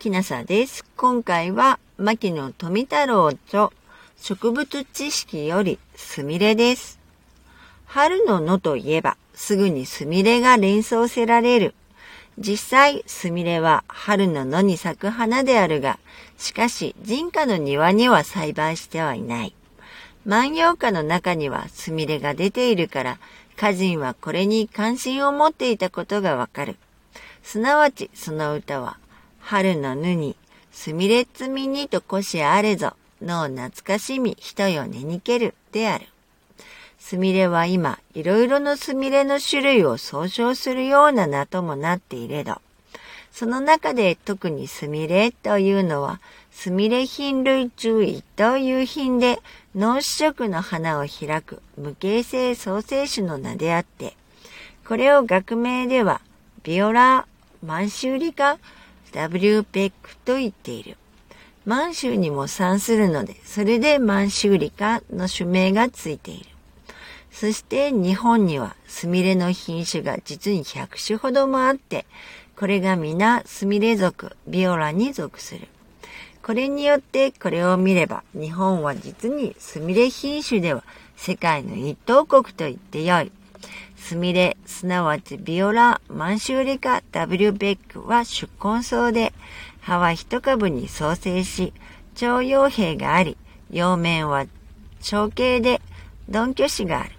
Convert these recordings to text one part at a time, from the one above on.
きなさです。今回は、牧野富太郎著植物知識よりすみれです。春の野といえば、すぐにすみれが連想せられる。実際、すみれは春の野に咲く花であるが、しかし人家の庭には栽培してはいない。万葉歌の中にはすみれが出ているから、歌人はこれに関心を持っていたことがわかる。すなわちその歌は、春のぬに、すみれつみにとこしあれぞ、の懐かしみ人よ寝にけるである。すみれは今、いろいろのすみれの種類を総称するような名ともなっていれど、その中で特にすみれというのは、すみれ品類注意という品で、脳主食の花を開く無形性創生種の名であって、これを学名では、ビオラ満州理科 W ペックと言っている。満州にも産するので、それで満州理科の種名がついている。そして日本にはスミレの品種が実に100種ほどもあって、これが皆スミレ属、ビオラに属する。これによってこれを見れば日本は実にスミレ品種では世界の一等国と言ってよい。スミレ、すなわちビオラ、マンシューリカ、ダブリュベックは出根草で、葉は一株に創生し、長葉兵があり、葉面は長径で鈍虚子がある。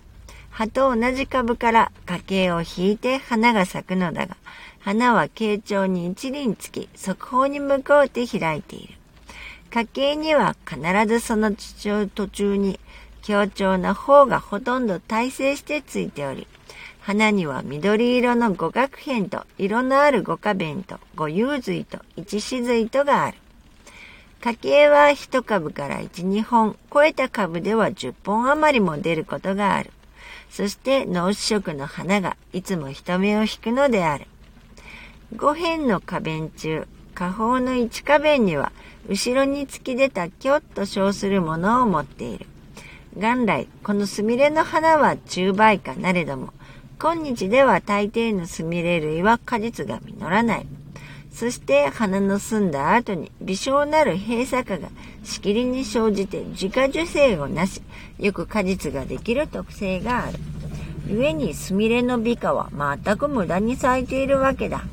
葉と同じ株から花茎を引いて花が咲くのだが、花は傾聴に一輪つき、側方に向こうて開いている。花茎には必ずその途中に強調な方がほとんど大成してついており、花には緑色の五角片と色のある五花弁と五遊髄と一子髄とがある。花茎は一株から一、二本、超えた株では十本余りも出ることがある。そして脳主色の花がいつも人目を引くのである。五辺の花弁中、下方の一花弁には後ろに突き出たキョッと称するものを持っている。元来、このスミレの花は中梅花なれども、今日では大抵のスミレ類は果実が実らない。そして花の澄んだ後に微小なる閉鎖化がしきりに生じて自家受精をなし、よく果実ができる特性がある。故にスミレの美化は全く無駄に咲いているわけだ。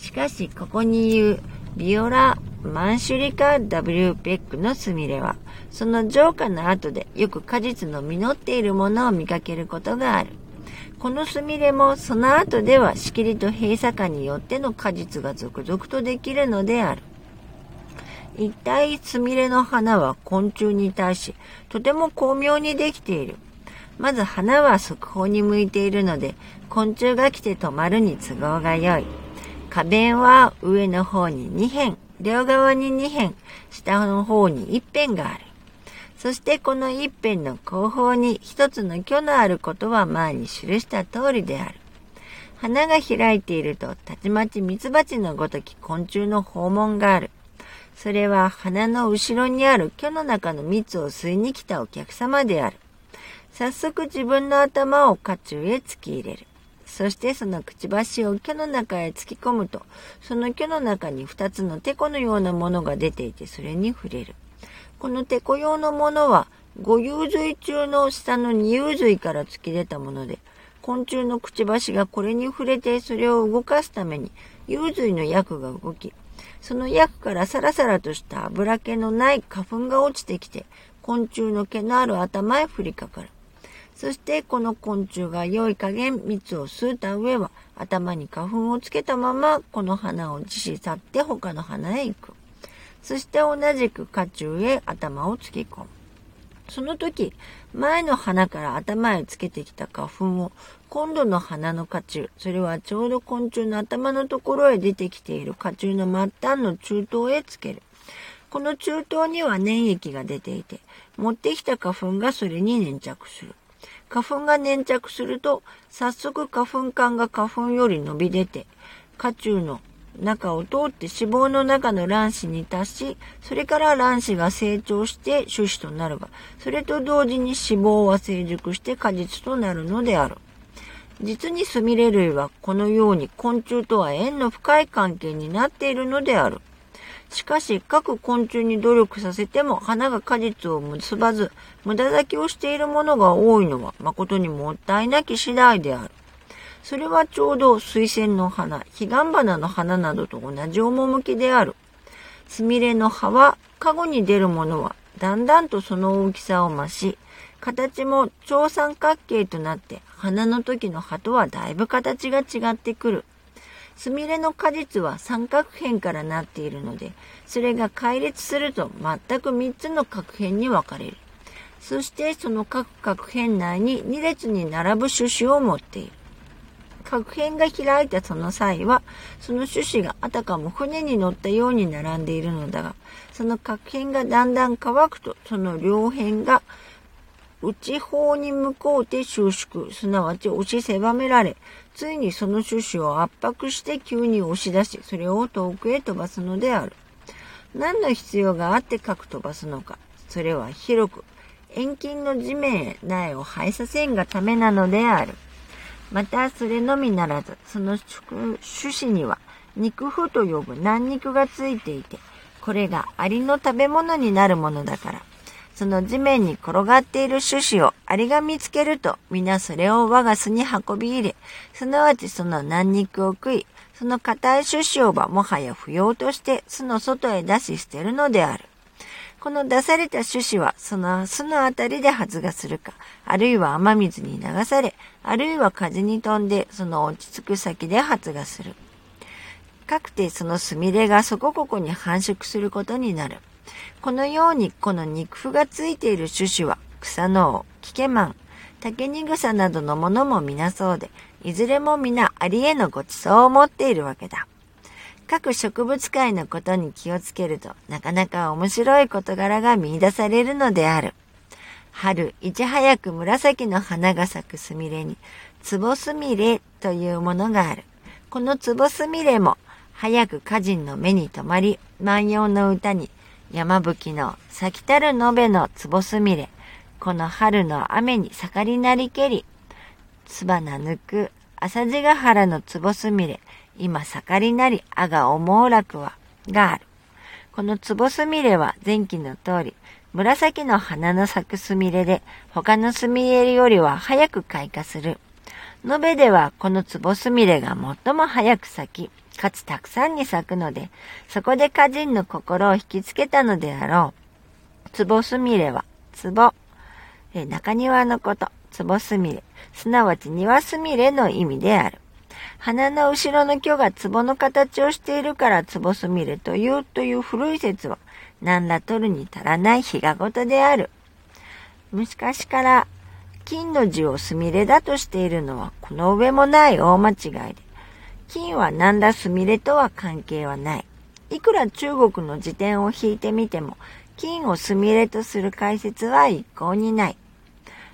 しかし、ここに言うビオラ・マンシュリカ・ダブリューペックのスミレは、その浄化の後でよく果実の実っているものを見かけることがある。このスミレもその後ではしきりと閉鎖化によっての果実が続々とできるのである。一体スミレの花は昆虫に対しとても巧妙にできている。まず花は側方に向いているので昆虫が来て止まるに都合が良い。花弁は上の方に2辺、両側に2辺、下の方に1辺がある。そしてこの一辺の後方に一つの虚のあることは前に記した通りである。花が開いていると、たちまち蜜蜂のごとき昆虫の訪問がある。それは花の後ろにある虚の中の蜜を吸いに来たお客様である。早速自分の頭を甲冑へ突き入れる。そしてそのくちばしを虚の中へ突き込むと、その虚の中に二つのテコのようなものが出ていてそれに触れる。このテコ用のものは、五遊髄中の下の二遊髄から突き出たもので、昆虫のくちばしがこれに触れてそれを動かすために、遊髄の薬が動き、その薬からサラサラとした油気のない花粉が落ちてきて、昆虫の毛のある頭へ降りかかる。そしてこの昆虫が良い加減蜜を吸うた上は頭に花粉をつけたままこの花を自死去って他の花へ行く。そして同じく花中へ頭を突き込む。その時、前の花から頭へつけてきた花粉を、今度の花の花中、それはちょうど昆虫の頭のところへ出てきている花中の末端の中東へつける。この中東には粘液が出ていて、持ってきた花粉がそれに粘着する。花粉が粘着すると、早速花粉管が花粉より伸び出て、花中の中を通って脂肪の中の卵子に達し、それから卵子が成長して種子となるが、それと同時に脂肪は成熟して果実となるのである。実にスミレ類はこのように昆虫とは縁の深い関係になっているのである。しかし、各昆虫に努力させても花が果実を結ばず、無駄咲きをしているものが多いのは誠にもったいなき次第である。それはちょうど水仙の花、彼岸花の花などと同じ趣である。すみれの葉は、カゴに出るものは、だんだんとその大きさを増し、形も超三角形となって、花の時の葉とはだいぶ形が違ってくる。すみれの果実は三角片からなっているので、それが解列すると全く三つの角片に分かれる。そしてその各角片内に二列に並ぶ種子を持っている。角片が開いたその際は、その種子があたかも船に乗ったように並んでいるのだが、その角片がだんだん乾くと、その両辺が内方に向こうて収縮、すなわち押し狭められ、ついにその種子を圧迫して急に押し出し、それを遠くへ飛ばすのである。何の必要があって核飛ばすのか。それは広く、遠近の地面へ苗を生えさせんがためなのである。また、それのみならず、その種子には、肉風と呼ぶ軟肉がついていて、これがアリの食べ物になるものだから、その地面に転がっている種子をアリが見つけると、皆それを我が巣に運び入れ、すなわちその軟肉を食い、その硬い種子をばもはや不要として巣の外へ出し捨てるのである。この出された種子はその巣のあたりで発芽するか、あるいは雨水に流され、あるいは風に飛んでその落ち着く先で発芽する。かくてそのスミレがそこここに繁殖することになる。このようにこの肉符がついている種子は草の王、キケマン、竹に草などのものも皆そうで、いずれも皆ありへのごちそうを持っているわけだ。各植物界のことに気をつけると、なかなか面白い事柄が見出されるのである。春、いち早く紫の花が咲くスミレに、つぼスミレというものがある。このつぼスミレも、早く歌人の目に留まり、万葉の歌に、山吹の咲きたる延べのつぼすみれ、この春の雨に盛りなりけり、つばな抜く朝地ヶ原のつぼすみれ、今盛りなりあが思う楽は、がある。このつぼすみれは前期の通り、紫の花の咲くすみれで、他のすみれよりは早く開花する。延べではこのつぼすみれが最も早く咲き、かつたくさんに咲くので、そこで歌人の心を引きつけたのであろう。つぼすみれは、つぼ、え中庭のこと、つぼすみれ、すなわち庭すみれの意味である。花の後ろの木が壺の形をしているから壺すみれというという古い説は何ら取るに足らない日がごとである。昔から金の字をすみれだとしているのはこの上もない大間違いで、金は何らすみれとは関係はない。いくら中国の辞典を引いてみても、金をすみれとする解説は一向にない。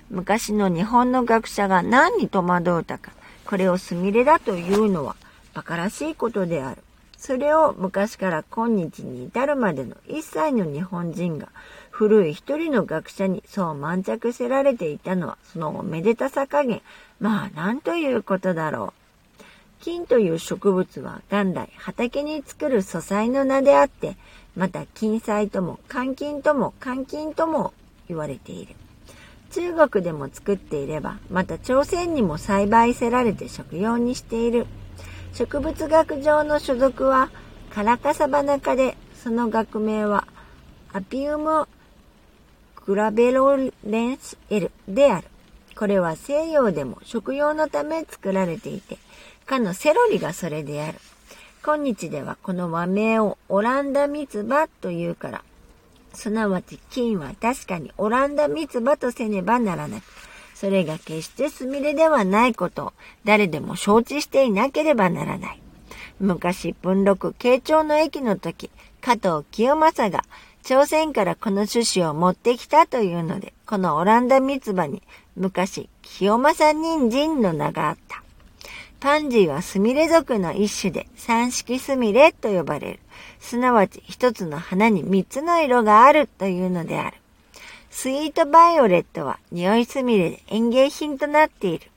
昔の日本の学者が何に戸惑うたか、これをすみれだというのは馬鹿らしいことである。それを昔から今日に至るまでの一切の日本人が古い一人の学者にそう満着せられていたのはそのおめでたさ加減。まあ何ということだろう。金という植物は元来畑に作る素材の名であって、また金彩とも換金とも換金とも言われている。中国でも作っていれば、また朝鮮にも栽培せられて食用にしている。植物学上の所属はカラカサバナ科で、その学名はアピウムグラベロレンスエルである。これは西洋でも食用のため作られていて、かのセロリがそれである。今日ではこの和名をオランダ三つ葉というから、すなわち金は確かにオランダ三つ葉とせねばならない。それが決してすみれではないことを誰でも承知していなければならない。昔、文禄慶長の駅の時、加藤清正が朝鮮からこの種子を持ってきたというので、このオランダ三つ葉に昔、清正人参の名があった。パンジーはスミレ属の一種で三色スミレと呼ばれる。すなわち一つの花に三つの色があるというのである。スイートバイオレットは匂いスミレで園芸品となっている。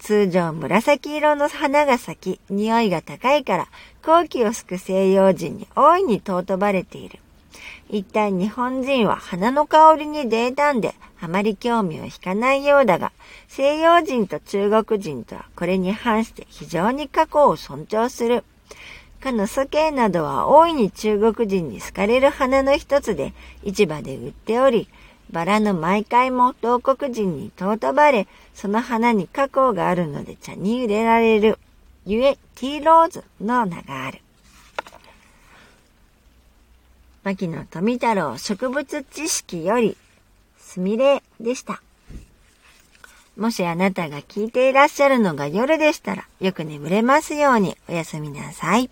通常紫色の花が咲き、匂いが高いから、好気を救く西洋人に大いに尊ばれている。一体日本人は花の香りにデータンであまり興味を引かないようだが、西洋人と中国人とはこれに反して非常に過去を尊重する。かの祖系などは大いに中国人に好かれる花の一つで市場で売っており、バラの毎回も同国人に尊ばれ、その花に加工があるので茶に入れられる。ゆえ、ティーローズの名がある。牧野富太郎植物知識より、すみれでした。もしあなたが聞いていらっしゃるのが夜でしたら、よく眠れますようにおやすみなさい。